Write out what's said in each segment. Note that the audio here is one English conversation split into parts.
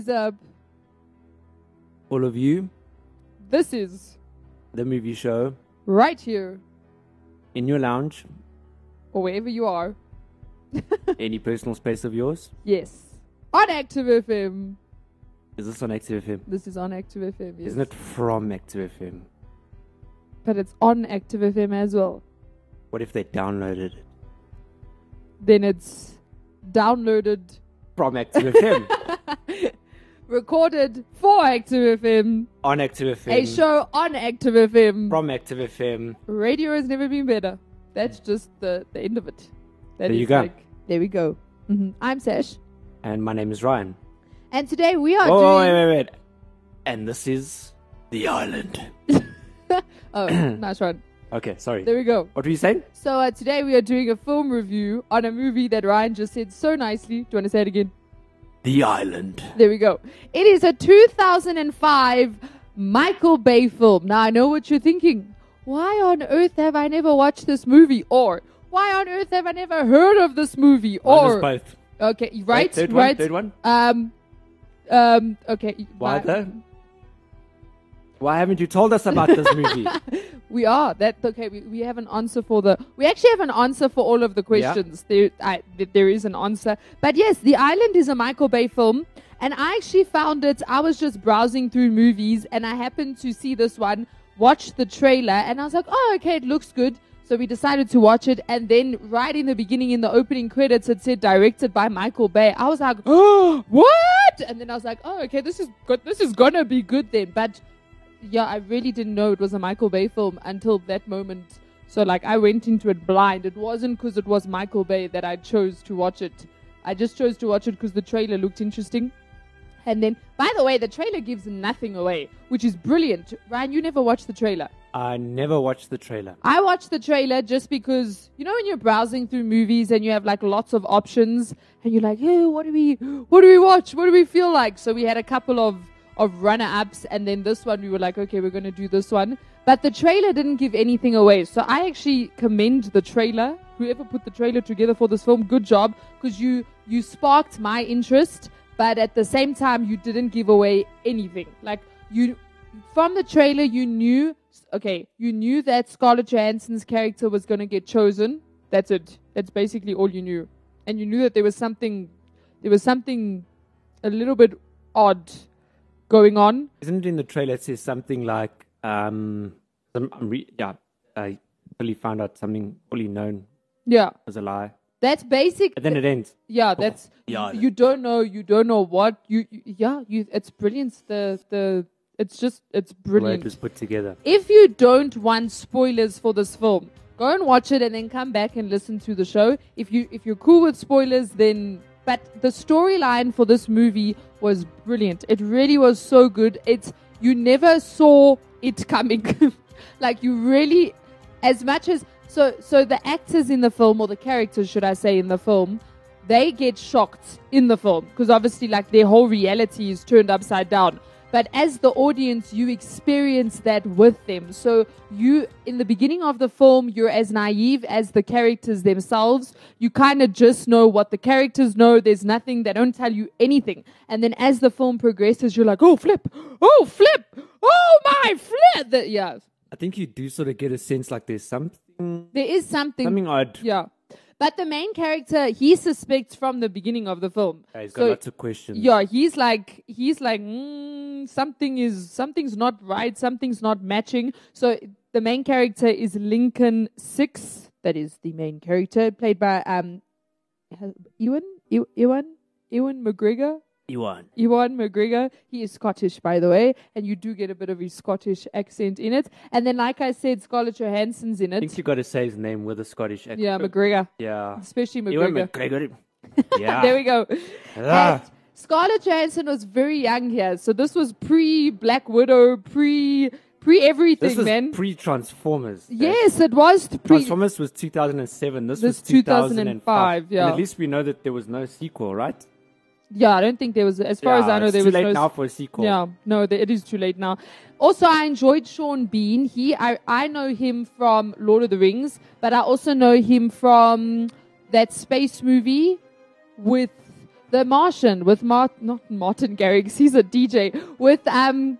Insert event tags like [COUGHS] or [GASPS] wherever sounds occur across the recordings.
Is up? all of you, This is the movie show, right here, in your lounge, or wherever you are. [LAUGHS] any personal space of yours. Yes. On Active FM. Is this on Active FM? This is on Active FM. Yes. Isn't it from Active FM? But it's on Active FM as well. What if they downloaded it Then it's downloaded, from Active FM? [LAUGHS] recorded for Active FM, on Active FM. a show on Active FM. from Active FM. Radio has never been better. That's just the, the end of it. That There you go. Like, there we go. hmm I'm Sash. And my name is Ryan. And today we are Oh, doing. wait, wait, wait. And this is The Island. [LAUGHS] Oh, [COUGHS] nice one. Okay, sorry. There we go. What were you saying? So uh, today we are doing a film review on a movie that Ryan just said so nicely. Do you want to say it again? The Island. There we go. It is a 2005 Michael Bay film. Now I know what you're thinking. Why on earth have I never watched this movie? Or why on earth have I never heard of this movie? Or both. okay, right, third one, right. third one? Um, um. Okay. Why uh, though? Why haven't you told us about this movie? [LAUGHS] We are that okay. We, we have an answer for the. We actually have an answer for all of the questions. There, I, there is an answer. But yes, The Island is a Michael Bay film, and I actually found it. I was just browsing through movies, and I happened to see this one. Watched the trailer, and I was like, "Oh, okay, it looks good." So we decided to watch it, and then right in the beginning, in the opening credits, it said directed by Michael Bay. I was like, "Oh, [GASPS] what?" And then I was like, "Oh, okay, this is good. This is gonna be good then." But yeah, I really didn't know it was a Michael Bay film until that moment. So like I went into it blind. It wasn't because it was Michael Bay that I chose to watch it. I just chose to watch it because the trailer looked interesting. And then, by the way, the trailer gives nothing away, which is brilliant. Ryan, you never watched the trailer. I never watched the trailer. I watched the trailer just because you know when you're browsing through movies and you have like lots of options and you're like, hey, what do we what do we watch? What do we feel like? So we had a couple of of runner ups and then this one we were like, okay, we're gonna do this one. But the trailer didn't give anything away. So I actually commend the trailer. Whoever put the trailer together for this film, good job. Because you you sparked my interest, but at the same time you didn't give away anything. Like you from the trailer you knew okay you knew that scarlett johansson's character was going to get chosen that's it that's basically all you knew and you knew that there was something there was something a little bit odd going on Isn't it in the trailer? It says something like, um, some, I'm re- yeah, I fully found out something fully known yeah was a lie. that's basic And then it ends. yeah that's Yeah. you don't know you don't know what you, you yeah you it's brilliant the the it's just it's The way it brilliant was put together. if you don't want spoilers for this film, go and watch it and then come back and listen to the show. If you if you're cool with spoilers, then but the storyline for this movie was brilliant. It really was so good. It's you never saw it coming. [LAUGHS] like you really as much as so so the actors in the film or the characters should I say in the film they get shocked in the film because obviously like their whole reality is turned upside down but as the audience you experience that with them. So you in the beginning of the film you're as naive as the characters themselves. You kind of just know what the characters know. There's nothing they don't tell you anything. And then as the film progresses you're like oh flip! Oh flip! Oh my flip! The, yeah. I think you do sort of get a sense like there's something, there is something something odd. yeah but the main character he suspects from the beginning of the film Yeah, he's got So- lots of questions. yeah, he's like he's like mm, something is something's not right, something's not matching. So the main character is Lincoln Six. That is the main character, played by um Ewan Ew- Ewan Ewan McGregor. Ewan. Ewan McGregor. He is Scottish, by the way, and you do get a bit of his Scottish accent in it. And then, like I said, Scarlett Johansson's in I think it. you got to say his name with a Scottish accent. Yeah, McGregor, Yeah. especially Ewan McGregor. McGregor. [LAUGHS] Yeah. there we go. Ah. Scarlett Johansson was very young here, so this was pre Black Widow, pre pre everything, This was man. pre Transformers. yes, it was pre. Transformers was 2007. This, This was 2005. 2005, yeah. And at least we know that there was no sequel, right? Yeah, I don't think there was. As far as I know, it's there too was late no. now for a sequel. Yeah, no, the, it is too late now. Also, I enjoyed Sean Bean. He, I, I know him from Lord of the Rings, but I also know him from that space movie with the Martian, with Mart, not Martin Garrix. [LAUGHS] He's a DJ with um.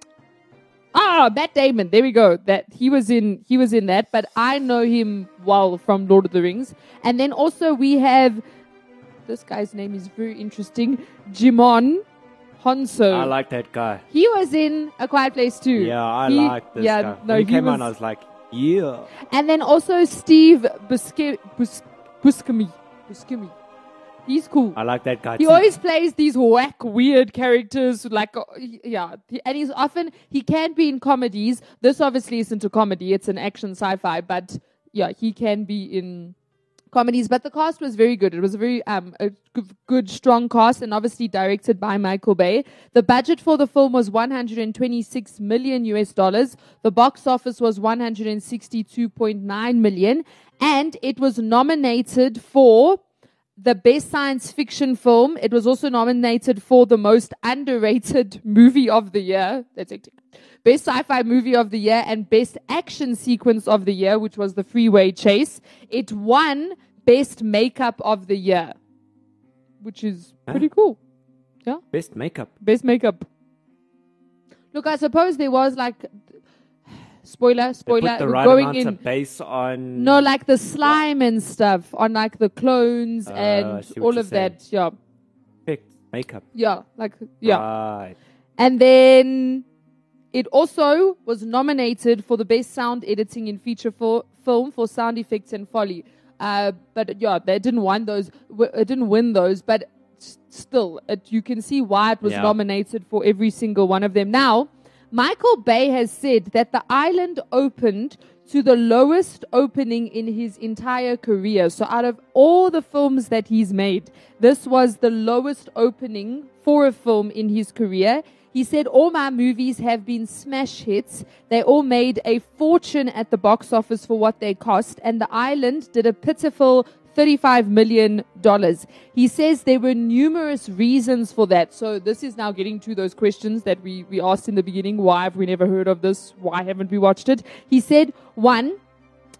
Ah, Matt Damon. There we go. That he was in. He was in that, but I know him well from Lord of the Rings. And then also we have this guy's name is very interesting. Djimon Hounsou. I like that guy. He was in A Quiet Place too. Yeah, I He- like this yeah, guy. No, when he, came was, on, I was like, yeah. And then also Steve Buscemi. Bus, Buscemi. Buscemi. He's cool. I like that guy He too. always plays these whack, weird characters. Like, uh, yeah, and he's often he can be in comedies. This obviously isn't a comedy; it's an action sci-fi. But yeah, he can be in comedies. But the cast was very good. It was a very um good, strong cast, and obviously directed by Michael Bay. The budget for the film was 126 million US dollars. The box office was 162.9 million, and it was nominated for the best science fiction film. It was also nominated for the most underrated [LAUGHS] movie of the year. That's it. Best sci-fi movie of the year and best action sequence of the year, which was the freeway chase. It won best makeup of the year, which is pretty cool. Yeah, Best makeup. best makeup. Look, I suppose there was like spoiler, spoiler. the right going in. of base on. No, like the slime and stuff on like the clones Uh, and all of that. Yeah, effects, makeup. yeah, like yeah. Right. And then it also was nominated for the best sound editing in feature for film for sound effects and foley. Uh, but yeah, they didn't win those. It didn't win those, but still, it, you can see why it was Yeah. nominated for every single one of them. Now, Michael Bay has said that the island opened to the lowest opening in his entire career. So, out of all the films that he's made, this was the lowest opening for a film in his career. He said, All my movies have been smash hits. They all made a fortune at the box office for what they cost, and The Island did a pitiful $35 million. He says there were numerous reasons for that. So, this is now getting to those questions that we, we asked in the beginning. Why have we never heard of this? Why haven't we watched it? He said, one,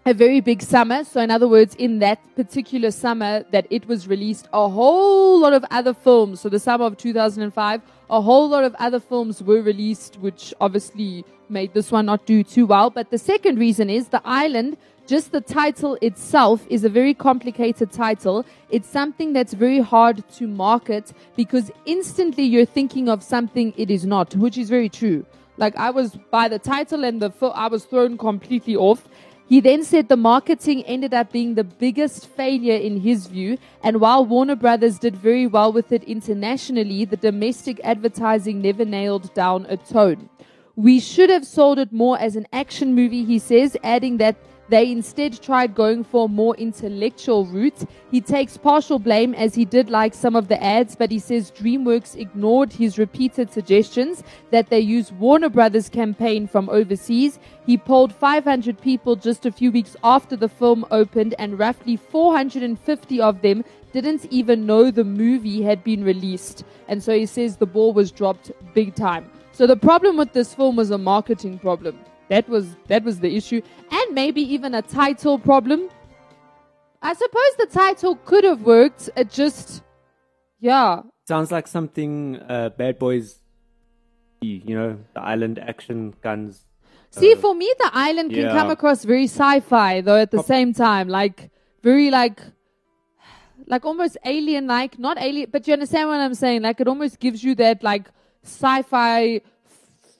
a very big summer. So, in other words, in that particular summer that it was released, a whole lot of other films. So, the summer of 2005, a whole lot of other films were released, which obviously made this one not do too well. But the second reason is The Island. Just the title itself is a very complicated title. It's something that's very hard to market because instantly you're thinking of something it is not, which is very true. Like I was by the title and the I was thrown completely off. He then said the marketing ended up being the biggest failure in his view, and while Warner Brothers did very well with it internationally, the domestic advertising never nailed down a tone. We should have sold it more as an action movie, he says, adding that they instead tried going for a more intellectual route. He takes partial blame as he did like some of the ads, but he says DreamWorks ignored his repeated suggestions that they use Warner Brothers campaign from overseas. He polled 500 people just a few weeks after the film opened, and roughly 450 of them didn't even know the movie had been released. And so he says the ball was dropped big time. So the problem with this film was a marketing problem. That was that was the issue, and maybe even a title problem. I suppose the title could have worked. It just, yeah, Sounds like something uh, Bad Boys, you know, the island action guns. See, for me, the island can yeah. come across very sci-fi, though. At the same time, like very like, like almost alien-like. Not alien, but you understand what I'm saying? Like it almost gives you that like sci-fi,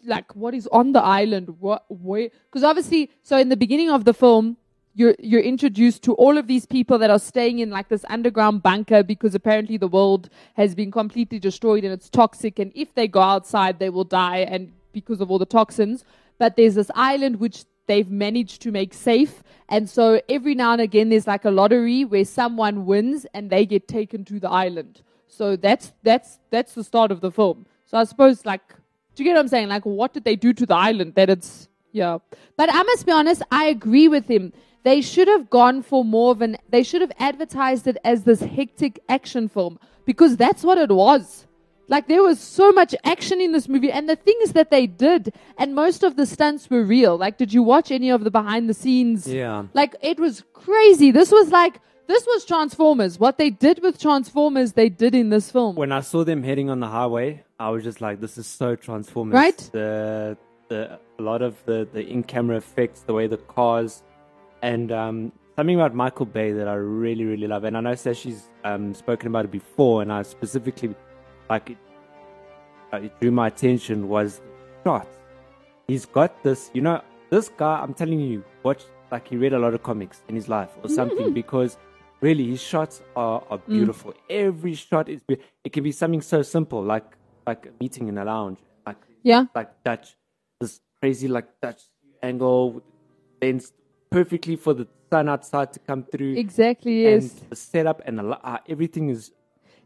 like what is on the island? What where? Because obviously, so in the beginning of the film. You're, you're introduced to all of these people that are staying in like this underground bunker because apparently the world has been completely destroyed and it's toxic and if they go outside they will die and because of all the toxins but there's this island which they've managed to make safe. And so every now and again, there's like a lottery where someone wins and they get taken to the island. So that's that's that's the start of the film. So I suppose like, do you get what I'm saying? Like, what did they do to the island that it's yeah? But I must be honest, I agree with him. They should have gone for more of an. They should have advertised it as this hectic action film because that's what it was. Like there was so much action in this movie, and the things that they did, and most of the stunts were real. Like, did you watch any of the behind the scenes? Yeah. Like it was crazy. This was like this was Transformers. What they did with Transformers, they did in this film. When I saw them heading on the highway, I was just like, "This is so transformative. Right? The the a lot of the the in camera effects, the way the cars, and um, something about Michael Bay that I really really love. And I know Sashi's um, spoken about it before, and I specifically like it, uh, it drew my attention was shot. He's got this, you know, this guy. I'm telling you, watch like he read a lot of comics in his life or something because really his shots are, are beautiful. Every shot is be- it can be something so simple like like a meeting in a lounge, like Yeah. like Dutch, this crazy like Dutch angle, lens perfectly for the sun outside to come through. Exactly. And Yes. the setup and the, uh, everything is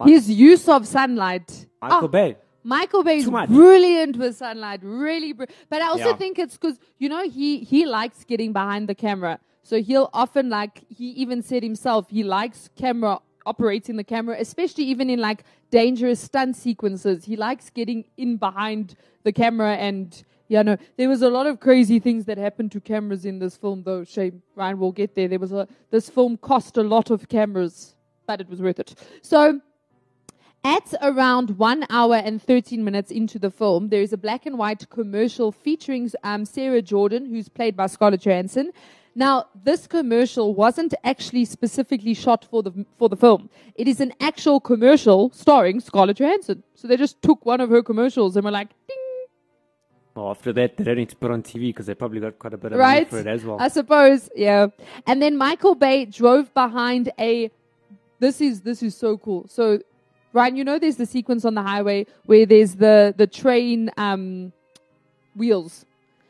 His use of sunlight. Michael Ah, Bay. Michael Bay is brilliant with sunlight, really. Br- but I also Yeah. think it's because you know he he likes getting behind the camera, so he'll often like he even said himself he likes camera operating the camera, especially even in like dangerous stunt sequences. He likes getting in behind the camera and. Yeah, no, there was a lot of crazy things that happened to cameras in this film, though. Shame, Ryan, we'll get there. There was a this film cost a lot of cameras, but it was worth it. So, at around one hour and 13 minutes into the film, there is a black and white commercial featuring um, Sarah Jordan, who's played by Scarlett Johansson. Now, this commercial wasn't actually specifically shot for the for the film. It is an actual commercial starring Scarlett Johansson. So they just took one of her commercials and were like, ding, Well, after that, they don't need to put on TV because they probably got quite a bit of money for it as well. I suppose, yeah. And then Michael Bay drove behind a. This is this is so cool. So, Ryan, you know, there's the sequence on the highway where there's the the train um, wheels,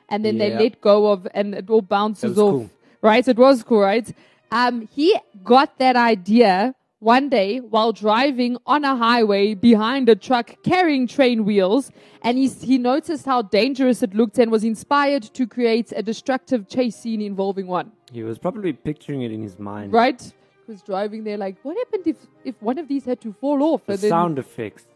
and then they let go of, and it all bounces off. cool. Right? It was cool, right? Um, he got that idea one day while driving on a highway behind a truck carrying train wheels, and he, he noticed how dangerous it looked and was inspired to create a destructive chase scene involving one. he was probably picturing it in his mind. Right? He was driving there like, what happened if, if one of these had to fall off? The And then- sound effects.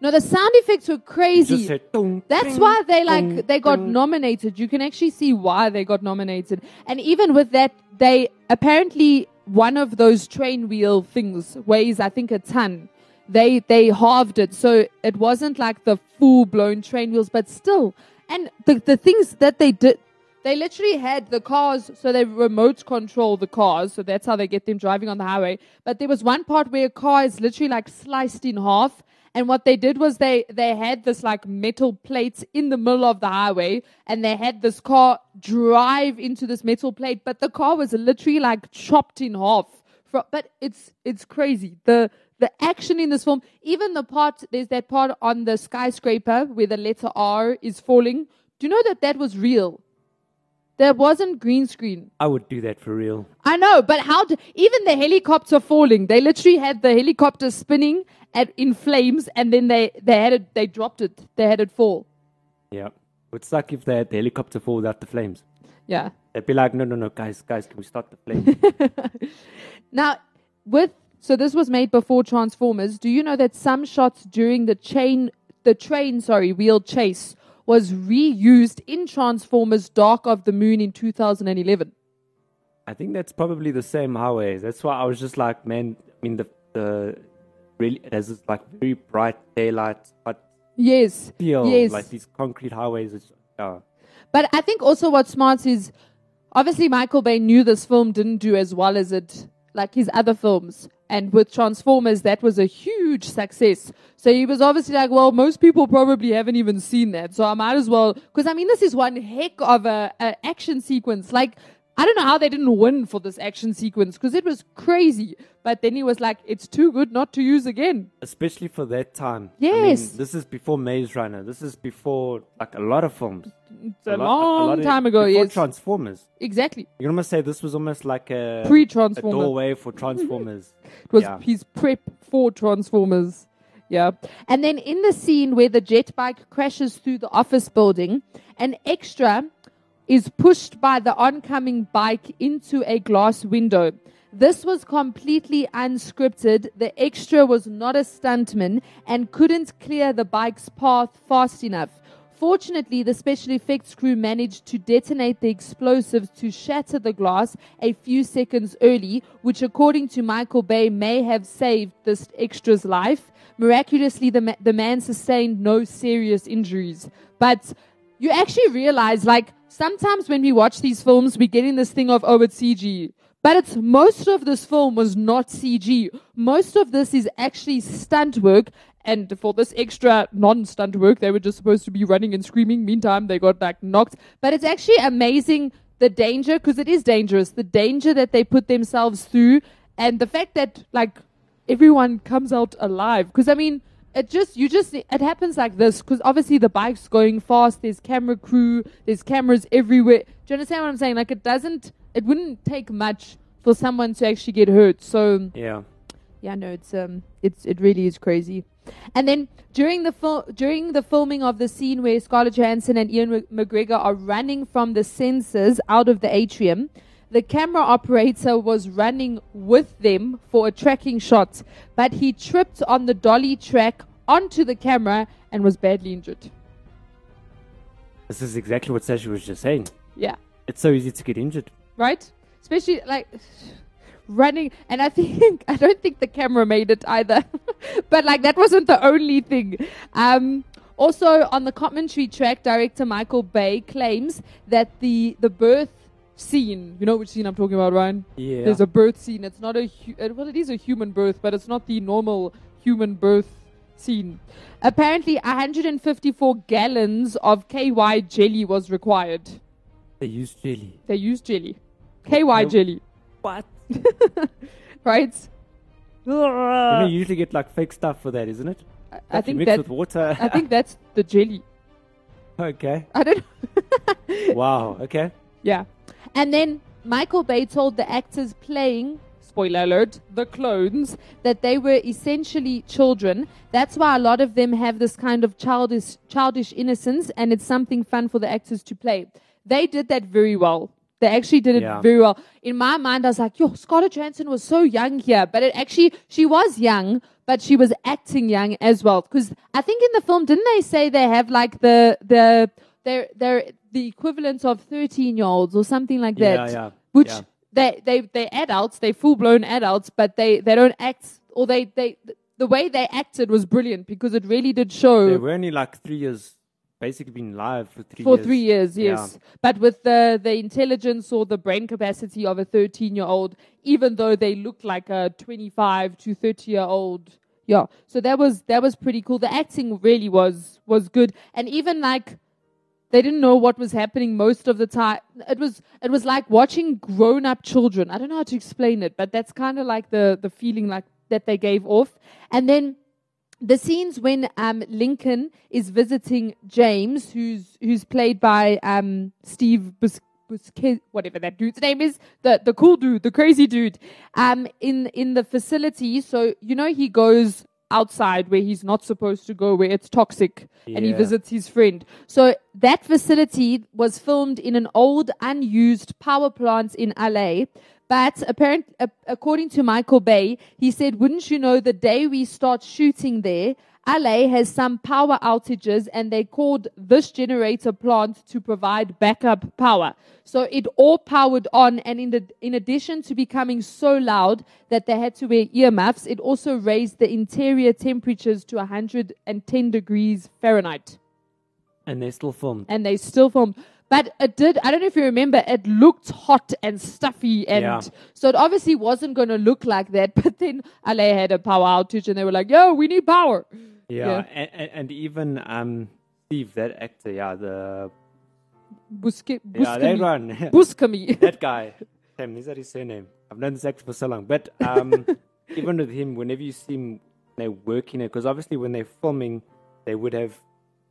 No, the sound effects were crazy. said, "Dong, That's ding, why they like dong, they got ding." nominated. You can actually see why they got nominated. And even with that, they apparently one of those train wheel things weighs I think a ton. They they halved it, so it wasn't like the full blown train wheels, but still. And the the things that they did, they literally had the cars, so they remote control the cars, so that's how they get them driving on the highway. But there was one part where a car is literally like sliced in half, and what they did was they they had this like metal plates in the middle of the highway, and they had this car drive into this metal plate, but the car was literally like chopped in half. But it's it's crazy. The the action in this film, even the part there's that part on the skyscraper where the letter R is falling. Do you know that that was real? There wasn't green screen. I would do that for real. I know, but how? Do, even the helicopter falling, they literally had the helicopter spinning at in flames, and then they they had it. They dropped it. They had it fall. Yeah. Would suck if they had the helicopter fall without the flames. Yeah. They'd be like, no, no, no, guys, guys, can we start the flames? [LAUGHS] Now, with so this was made before Transformers. Do you know that some shots during the chain, the train, sorry, wheel chase was reused in Transformers: Dark of the Moon in 2011? I think that's probably the same highways. That's why I was just like, man, I mean, the, the really, has this like very bright daylight, but Yes. feel, Yes. like these concrete highways. It's, uh, But I think also what's smart is obviously Michael Bay knew this film didn't do as well as it like his other films. And with Transformers, that was a huge success. So he was obviously like, well, most people probably haven't even seen that. So I might as well, because I mean, this is one heck of a, action sequence. Like, I don't know how they didn't win for this action sequence because it was crazy. But then he was like, "It's too good not to use again." Especially for that time. I mean, Yes. this is before Maze Runner. This is before like a lot of films. It's a, lot- long lot of- time ago. before Yes, Transformers. exactly. You almost say this was almost like a, a Pre-Transformer. doorway for Transformers. [LAUGHS] It was Yeah. his prep for Transformers. Yeah. And then in the scene where the jet bike crashes through the office building, an extra is pushed by the oncoming bike into a glass window. This was completely unscripted. The extra was not a stuntman and couldn't clear the bike's path fast enough. Fortunately, the special effects crew managed to detonate the explosives to shatter the glass a few seconds early, which, according to Michael Bay, may have saved this extra's life. Miraculously, the, ma- the man sustained no serious injuries. But you actually realize, like, sometimes when we watch these films, we get in this thing of, oh, it's CG. But it's most of this film was not CG. Most of this is actually stunt work. And for this extra non-stunt work, they were just supposed to be running and screaming. Meantime, they got like knocked. But it's actually amazing the danger, because it is dangerous. The danger that they put themselves through, and the fact that like everyone comes out alive. Because I mean, it just you just it happens like this. Because obviously the bike's going fast. There's camera crew. There's cameras everywhere. Do you understand what I'm saying? Like it doesn't. It wouldn't take much for someone to actually get hurt. So Yeah. yeah, no, it's um, it's it really is crazy. And then during the fil- during the filming of the scene where Scarlett Johansson and Ian Mc- McGregor are running from the sensors out of the atrium, the camera operator was running with them for a tracking shot, but he tripped on the dolly track onto the camera and was badly injured. This is exactly what Sasha was just saying. Yeah. It's so easy to get injured. right? Especially like [SIGHS] running, and I think [LAUGHS] I don't think the camera made it either, [LAUGHS] but like that wasn't the only thing. Um, also, on the commentary track, director Michael Bay claims that the the birth scene, you know which scene I'm talking about, Ryan? Yeah. There's a birth scene. It's not a hu- uh, well, it is a human birth, but it's not the normal human birth scene. Apparently, 154 gallons of KY jelly was required. They use jelly. They use jelly. KY No. jelly. What? [LAUGHS] Right? You usually get like fake stuff for that, isn't it? I, I think mix that with water. I think [LAUGHS] that's the jelly. okay. I don't Wow. Okay. [LAUGHS] Yeah. And then Michael Bay told the actors playing spoiler alert, the clones, that they were essentially children. That's why a lot of them have this kind of childish childish innocence and it's something fun for the actors to play. They did that very well. They actually did it Yeah. very well. In my mind, I was like, yo, Scarlett Johansson was so young here. But it actually, she was young, but she was acting young as well. Because I think in the film, didn't they say they have like the, the, they're, they're the equivalent of 13 year olds or something like that? yeah, Which yeah. they, they, they're adults, they're full blown adults, but they, they don't act, or they, they, the way they acted was brilliant because it really did show They were only like three years, basically been live for three for years. three years, Yeah. yes. But with the the intelligence or the brain capacity of a thirteen year old, even though they look like a twenty five to thirty year old, yeah. So that was that was pretty cool. The acting really was was good, and even like they didn't know what was happening most of the time. It was it was like watching grown up children. I don't know how to explain it, but that's kind of like the the feeling like that they gave off, and then the scenes when um, Lincoln is visiting James, who's who's played by um, Steve Bus- whatever that dude's name is, the the cool dude, the crazy dude, um, in in the facility. So you know he goes outside where he's not supposed to go, where it's toxic, and he visits his friend. So that facility was filmed in an old, unused power plant in LA. But apparent, uh, according to Michael Bay, he said, "Wouldn't you know? The day we start shooting there, LA has some power outages, and they called this generator plant to provide backup power. So it all powered on, and in the in addition to becoming so loud that they had to wear earmuffs, it also raised the interior temperatures to 110 degrees Fahrenheit." And they still filmed. and they still filmed. But it did, I don't know if you remember, it looked hot and stuffy. And Yeah. so it obviously wasn't going to look like that. [LAUGHS] But then LA had a power outage and they were like, yo, we need power. Yeah, Yeah. And, and, and even um, Steve, that actor, yeah, the Busque, Yeah, that Buscemi. one. Buscemi. that guy. Damn, is that his surname? I've known this actor for so long. But um, [LAUGHS] even with him, whenever you see him, they're working it because obviously when they're filming, they would have.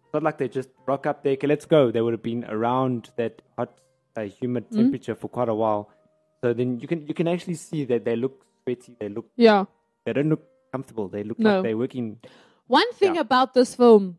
It's not like they just rock up there. Okay, let's go. They would have been around that hot, uh, humid Hmm? temperature for quite a while. So then you can you can actually see that they look sweaty. They look yeah. they don't look comfortable. They look No. like they're working. One thing Yeah. about this film,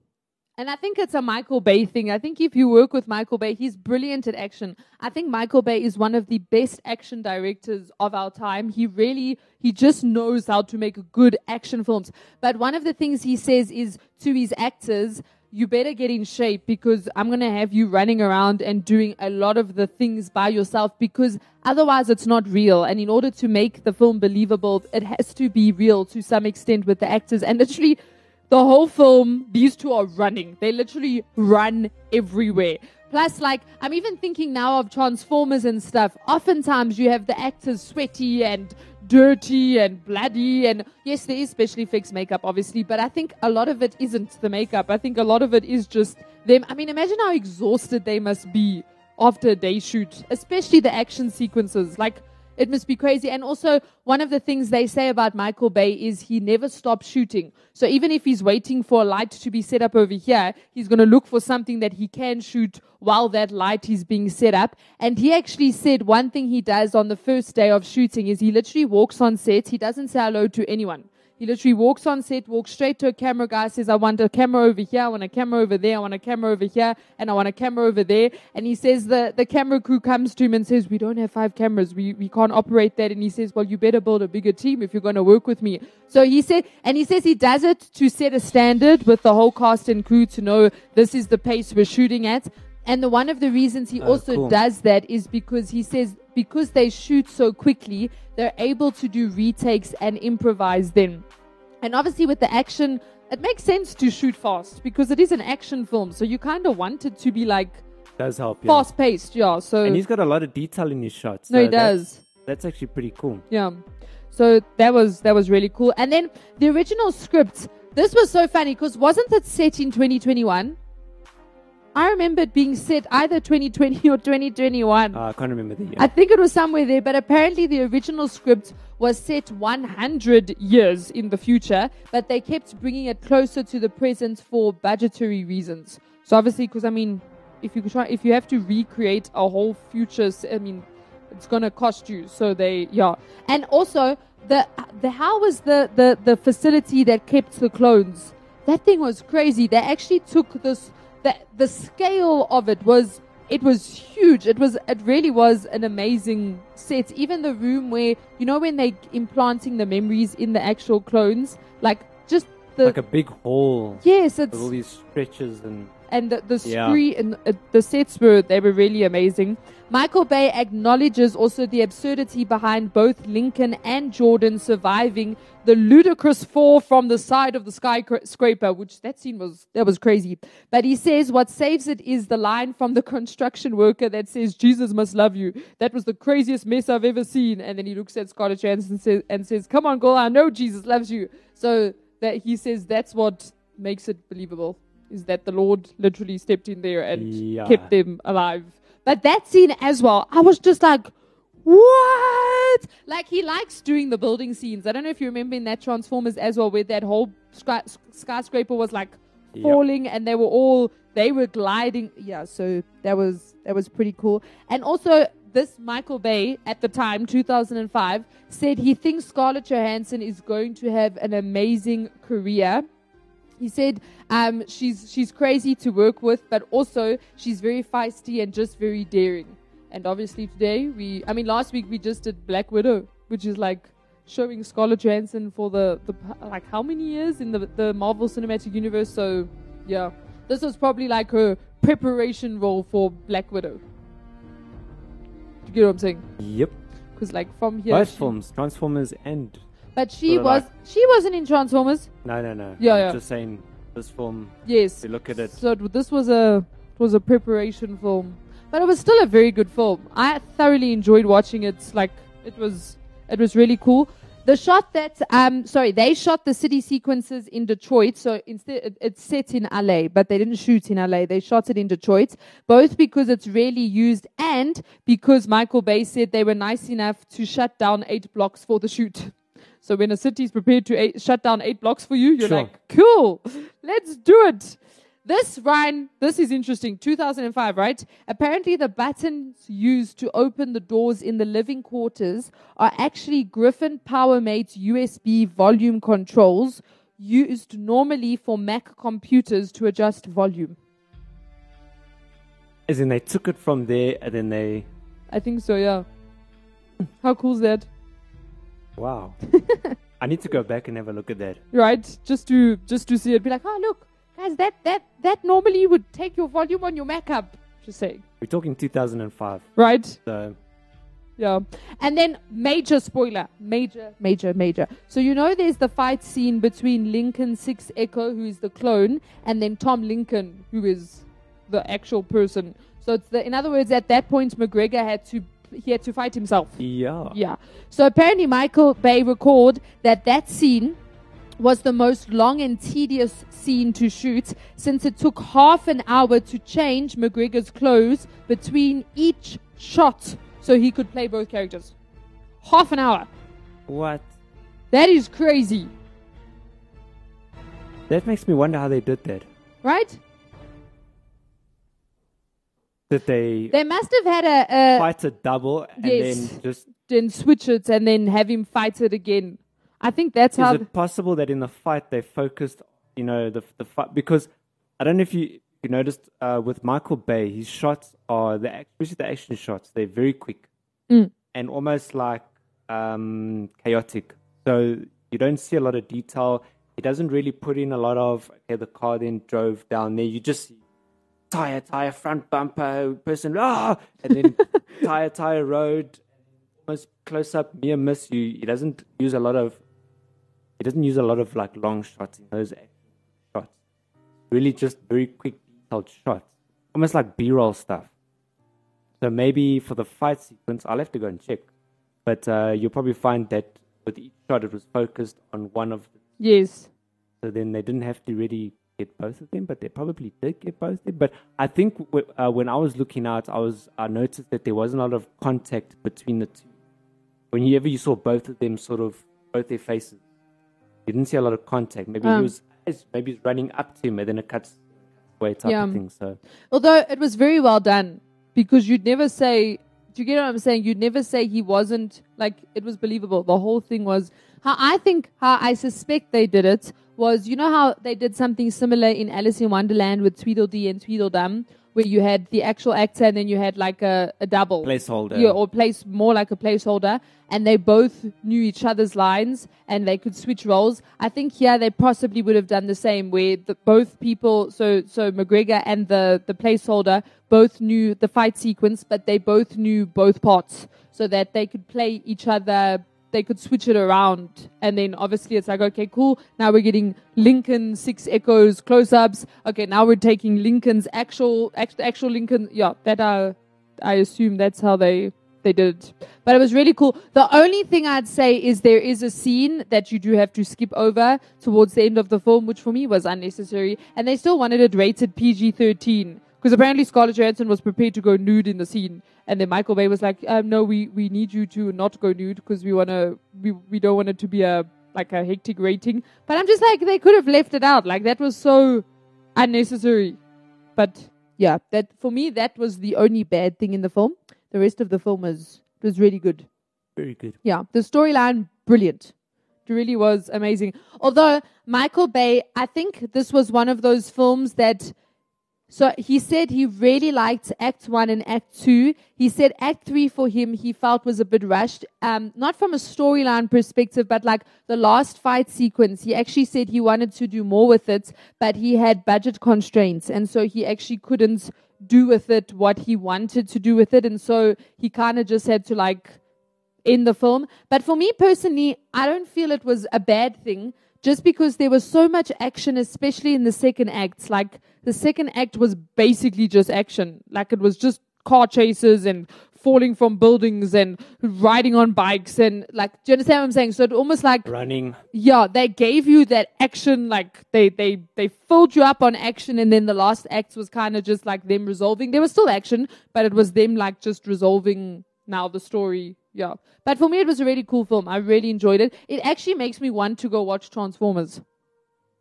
and I think it's a Michael Bay thing. I think if you work with Michael Bay, he's brilliant at action. I think Michael Bay is one of the best action directors of our time. He really, he just knows how to make good action films. But one of the things he says is to his actors, you better get in shape because I'm going to have you running around and doing a lot of the things by yourself because otherwise it's not real. And in order to make the film believable, it has to be real to some extent with the actors. And literally, the whole film, these two are running. They literally run everywhere. Plus, like, I'm even thinking now of Transformers and stuff. Oftentimes, you have the actors sweaty and dirty and bloody. And yes, there is special effects makeup, obviously, but I think a lot of it isn't the makeup. I think a lot of it is just them. I mean, imagine how exhausted they must be after a day shoot, especially the action sequences. Like, it must be crazy. And also, one of the things they say about Michael Bay is he never stops shooting. So even if he's waiting for a light to be set up over here, he's going to look for something that he can shoot while that light is being set up. And he actually said one thing he does on the first day of shooting is he literally walks on set. He doesn't say hello to anyone. He literally walks on set, walks straight to a camera guy, says, I want a camera over here, I want a camera over there, I want a camera over here, and I want a camera over there. And he says the, the camera crew comes to him and says, We don't have five cameras, we, we can't operate that. And he says, Well, you better build a bigger team if you're going to work with me. So he said, and he says he does it to set a standard with the whole cast and crew to know this is the pace we're shooting at. And the one of the reasons he ah, also cool. does that is because he says because they shoot so quickly, they're able to do retakes and improvise then. And obviously with the action, it makes sense to shoot fast because it is an action film. So you kind of want it to be like Does help. Yeah. fast paced, yeah. So And he's got a lot of detail in his shots. no, so he that's- does. That's actually pretty cool. Yeah. So that was that was really cool. And then the original script. This was so funny because wasn't it set in 2021? I remember it being set either 2020 or 2021. Uh, I can't remember the year. I think it was somewhere there, but apparently the original script was set 100 years in the future, but they kept bringing it closer to the present for budgetary reasons. So obviously, because I mean, if you try, if you have to recreate a whole future, I mean, it's gonna cost you. So they, yeah, and also the the how was the the the facility that kept the clones? That thing was crazy. They actually took this. The the scale of it was it was huge. It was it really was an amazing set. Even the room where you know when they implanting the memories in the actual clones, like just the like a big hall yes, it's with all these stretches and and the, the Yeah. screen and uh, the sets were they were really amazing. Michael Bay acknowledges also the absurdity behind both Lincoln and Jordan surviving the ludicrous fall from the side of the skyscraper, which that scene was that was crazy. But he says what saves it is the line from the construction worker that says Jesus must love you. That was the craziest mess I've ever seen. And then he looks at Scarlett Johansson and says, and says, "Come on, girl, I know Jesus loves you." So that he says that's what makes it believable is that the Lord literally stepped in there and Yeah. kept them alive. But that scene as well, I was just like, what? Like he likes doing the building scenes. I don't know if you remember in that Transformers as well, where that whole sky- skyscraper was like Yep. falling, and they were all they were gliding. Yeah, so that was that was pretty cool. And also, this Michael Bay at the time, 2005, said he thinks Scarlett Johansson is going to have an amazing career. He said um, she's she's crazy to work with, but also she's very feisty and just very daring. And obviously today we, I mean, last week we just did Black Widow, which is like showing Scarlett Johansson for the the like how many years in the the Marvel Cinematic Universe. So yeah, this was probably like her preparation role for Black Widow. You get what I'm saying? yep. Because like from here, Both films, Transformers and but she Sort of was she wasn't in Transformers. no, no, no. Yeah, I'm yeah. Just saying, this film. Yes. If you look at it, So it- this was a it was a preparation film, but it was still a very good film. I thoroughly enjoyed watching it. Like it was it was really cool. The shot that, um, sorry, they shot the city sequences in Detroit. So instead, it- it's set in LA, but they didn't shoot in LA. They shot it in Detroit, both because it's rarely used and because Michael Bay said they were nice enough to shut down eight blocks for the shoot. So when a city is prepared to eight, shut down eight blocks for you, you're Sure. like, cool, let's do it. This, Ryan, this is interesting. 2005, right? Apparently, the buttons used to open the doors in the living quarters are actually Griffin PowerMate USB volume controls used normally for Mac computers to adjust volume. As in, they took it from there and then they. I think so, yeah. How cool is that? Wow. [LAUGHS] I need to go back and have a look at that. Right? Just to just to see it, be like, oh look, guys, that that that normally would take your volume on your Mac up. Just saying, We're talking 2005. right? So, Yeah. And then major spoiler. Major, major, major. So you know there's the fight scene between Lincoln Six Echo, who is the clone, and then Tom Lincoln, who is the actual person. So it's the in other words, at that point McGregor had to he had to fight himself. yeah. Yeah. So apparently Michael Bay recalled that that scene was the most long and tedious scene to shoot since it took half an hour to change McGregor's clothes between each shot so he could play both characters. Half an hour. What? That is crazy, That makes me wonder how they did that. right? Did they They must have had a, a fight a double and yes. then just. then switch it and then have him fight it again. I think that's Is how it possible that in the fight they focused, you know, the the fight because I don't know if you you noticed uh, with Michael Bay, his shots are the especially the action shots. They're very quick Mm. and almost like um, chaotic. So you don't see a lot of detail. He doesn't really put in a lot of okay. The car then drove down there. You just tire, tire, front bumper, person, ah, and then [LAUGHS] tire, tire, road, almost close up, near miss. You he doesn't use a lot of he doesn't use a lot of like long shots in those shots. Really, just very quick, detailed shots, almost like B-roll stuff. So maybe for the fight sequence, I'll have to go and check. But uh, you'll probably find that with each shot, it was focused on one of. The, yes. so then they didn't have to really get both of them, but they probably did get both of them. But I think w- uh, when I was looking out, I was I noticed that there wasn't a lot of contact between the two. Whenever you saw both of them, sort of both their faces, you didn't see a lot of contact. Maybe Um. he was maybe he's running up to him, and then it cuts away type Yeah. of thing. So Although it was very well done because you'd never say, do you get what I'm saying? You'd never say he wasn't like it was believable. The whole thing was how I think how I suspect they did it was you know how they did something similar in Alice in Wonderland with Tweedledee and Tweedledum where you had the actual actor and then you had like a, a double placeholder. yeah, or place more like a placeholder, and they both knew each other's lines and they could switch roles. I think here they possibly would have done the same, where the, both people, so so McGregor and the the placeholder, both knew the fight sequence, but they both knew both parts, so that they could play each other. They could switch it around, and then obviously it's like, okay, cool. Now we're getting Lincoln six echoes close ups. Okay, now we're taking Lincoln's actual actual, actual Lincoln. Yeah, that are I assume that's how they they did. But it was really cool. The only thing I'd say is there is a scene that you do have to skip over towards the end of the film, which for me was unnecessary. And they still wanted it rated PG thirteen. Because apparently Scarlett Johansson was prepared to go nude in the scene, and then Michael Bay was like, um, "No, we, we need you to not go nude because we wanna we, we don't want it to be a like a hectic rating." But I'm just like, they could have left it out. Like that was so unnecessary. But yeah, that for me that was the only bad thing in the film. The rest of the film was was really good. very good. Yeah, the storyline brilliant. It really was amazing. Although Michael Bay, I think this was one of those films that. So he said he really liked Act One and Act Two. He said Act Three for him he felt was a bit rushed, um, not from a storyline perspective, but like the last fight sequence. He actually said he wanted to do more with it, but he had budget constraints, and so he actually couldn't do with it what he wanted to do with it, and so he kind of just had to like in the film. But for me personally, I don't feel it was a bad thing just because there was so much action, especially in the second act. Like the second act was basically just action. Like it was just car chases and falling from buildings and riding on bikes and like do you understand what I'm saying? So it almost like Running. yeah, they gave you that action, like they they they filled you up on action, and then the last act was kind of just like them resolving. There was still action, but it was them like just resolving now the story. Yeah, but for me, it was a really cool film. I really enjoyed it. It actually makes me want to go watch Transformers.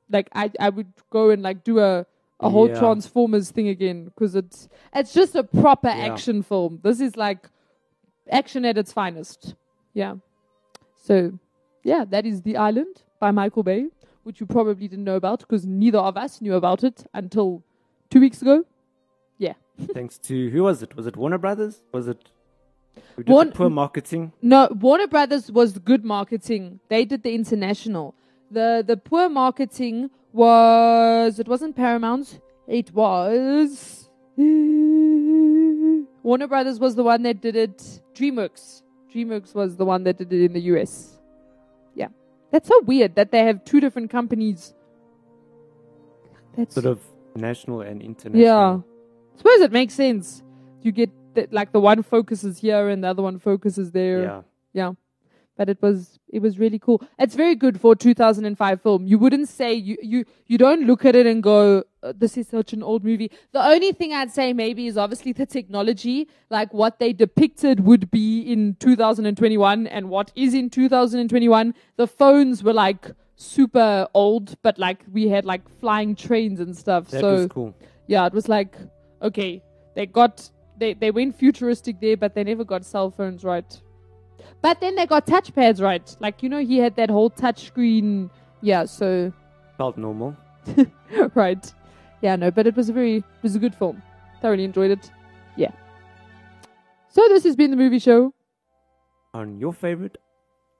Like I I would go and like do a a whole Yeah. Transformers thing again because it's it's just a proper Yeah. action film. This is like action at its finest. Yeah. So, yeah, that is The Island by Michael Bay, which you probably didn't know about because neither of us knew about it until two weeks ago. Yeah. Thanks to who was it? Was it Warner Brothers? Was it who did Warn- the poor marketing? No, Warner Brothers was good marketing. They did the international. The the poor marketing was it wasn't Paramount. It was [LAUGHS] Warner Brothers was the one that did it. DreamWorks. DreamWorks was the one that did it in the US. Yeah. That's so weird that they have two different companies. That's Sort of national and international. yeah. I suppose it makes sense. You get that like the one focuses here and the other one focuses there. Yeah. Yeah. But it was it was really cool. It's very good for a 2005 film. You wouldn't say you you you don't look at it and go "Uh, this is such an old movie. The only thing I'd say maybe is obviously the technology, like what they depicted would be in 2021 and what is in 2021. The phones were like super old, but like we had like flying trains and stuff. That so was cool. yeah, it was like, okay, they got they they went futuristic there, but they never got cell phones right. But then they got touchpads right. Like you know, he had that whole touch screen. Yeah, so Felt normal. [LAUGHS] right. Yeah, no, but it was a very it was a good film. Thoroughly enjoyed it. Yeah. So this has been the movie show On your favorite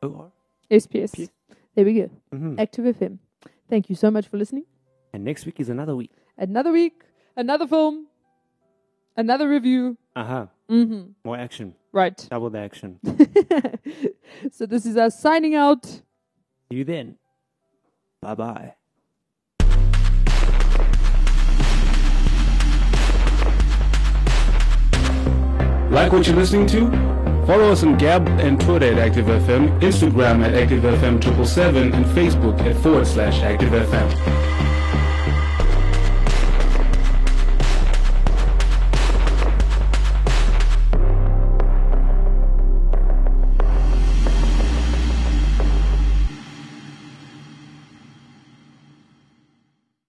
OR. SPS. P- There we go. hmm Active FM. Thank you so much for listening. And next week is another week. Another week, another film, another review. Uh huh. Mm-hmm. More action. Right. Double the action. [LAUGHS] so this is us signing out. See you then. Bye bye. Like what you're listening to? Follow us on Gab and Twitter at ActiveFM, Instagram at ActiveFM777, and Facebook at forward slash ActiveFM.